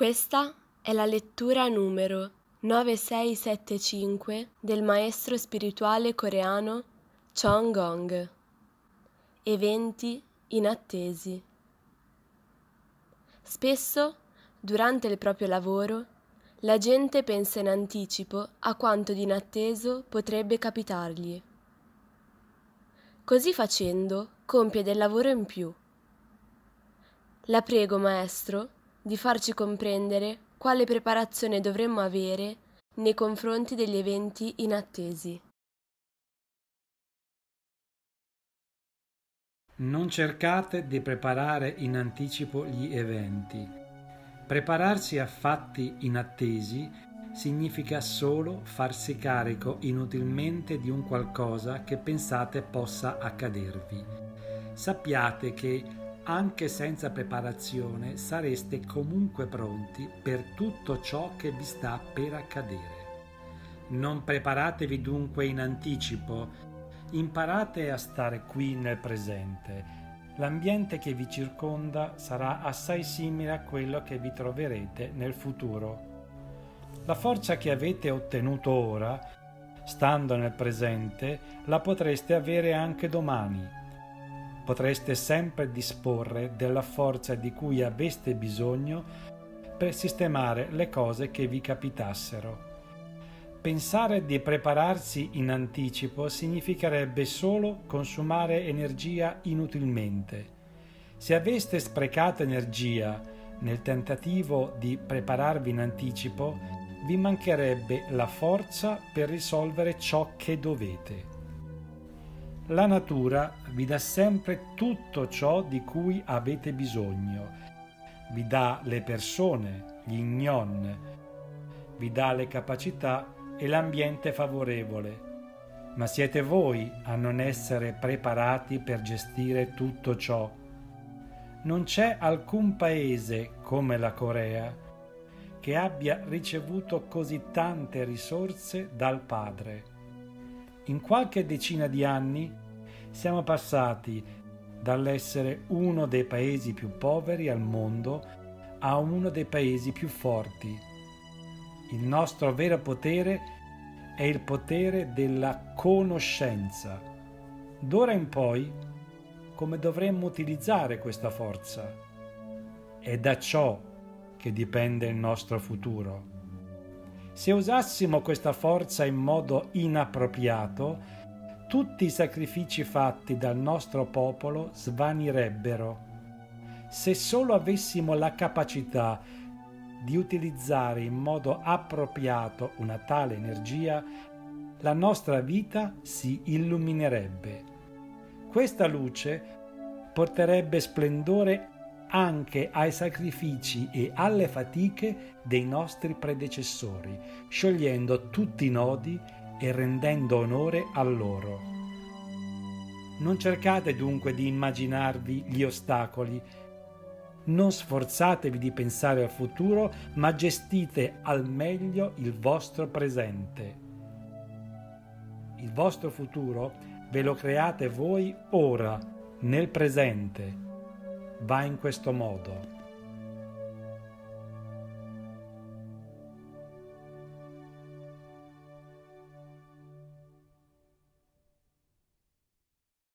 Questa è la lettura numero 9675 del maestro spirituale coreano Chong Gong. Eventi inattesi. Spesso, durante il proprio lavoro, la gente pensa in anticipo a quanto di inatteso potrebbe capitargli. Così facendo, compie del lavoro in più. La prego, maestro, di farci comprendere quale preparazione dovremmo avere nei confronti degli eventi inattesi. Non cercate di preparare in anticipo gli eventi. Prepararsi a fatti inattesi significa solo farsi carico inutilmente di un qualcosa che pensate possa accadervi. Sappiate che anche senza preparazione sareste comunque pronti per tutto ciò che vi sta per accadere. Non preparatevi dunque in anticipo, imparate a stare qui nel presente. L'ambiente che vi circonda sarà assai simile a quello che vi troverete nel futuro. La forza che avete ottenuto ora, stando nel presente, la potreste avere anche domani potreste sempre disporre della forza di cui aveste bisogno per sistemare le cose che vi capitassero. Pensare di prepararsi in anticipo significherebbe solo consumare energia inutilmente. Se aveste sprecato energia nel tentativo di prepararvi in anticipo, vi mancherebbe la forza per risolvere ciò che dovete. La natura vi dà sempre tutto ciò di cui avete bisogno. Vi dà le persone, gli gnon, vi dà le capacità e l'ambiente favorevole. Ma siete voi a non essere preparati per gestire tutto ciò. Non c'è alcun paese come la Corea che abbia ricevuto così tante risorse dal Padre. In qualche decina di anni siamo passati dall'essere uno dei paesi più poveri al mondo a uno dei paesi più forti. Il nostro vero potere è il potere della conoscenza. D'ora in poi, come dovremmo utilizzare questa forza? È da ciò che dipende il nostro futuro. Se usassimo questa forza in modo inappropriato, tutti i sacrifici fatti dal nostro popolo svanirebbero. Se solo avessimo la capacità di utilizzare in modo appropriato una tale energia, la nostra vita si illuminerebbe. Questa luce porterebbe splendore anche ai sacrifici e alle fatiche dei nostri predecessori, sciogliendo tutti i nodi e rendendo onore a loro. Non cercate dunque di immaginarvi gli ostacoli, non sforzatevi di pensare al futuro, ma gestite al meglio il vostro presente. Il vostro futuro ve lo create voi ora, nel presente. Va in questo modo.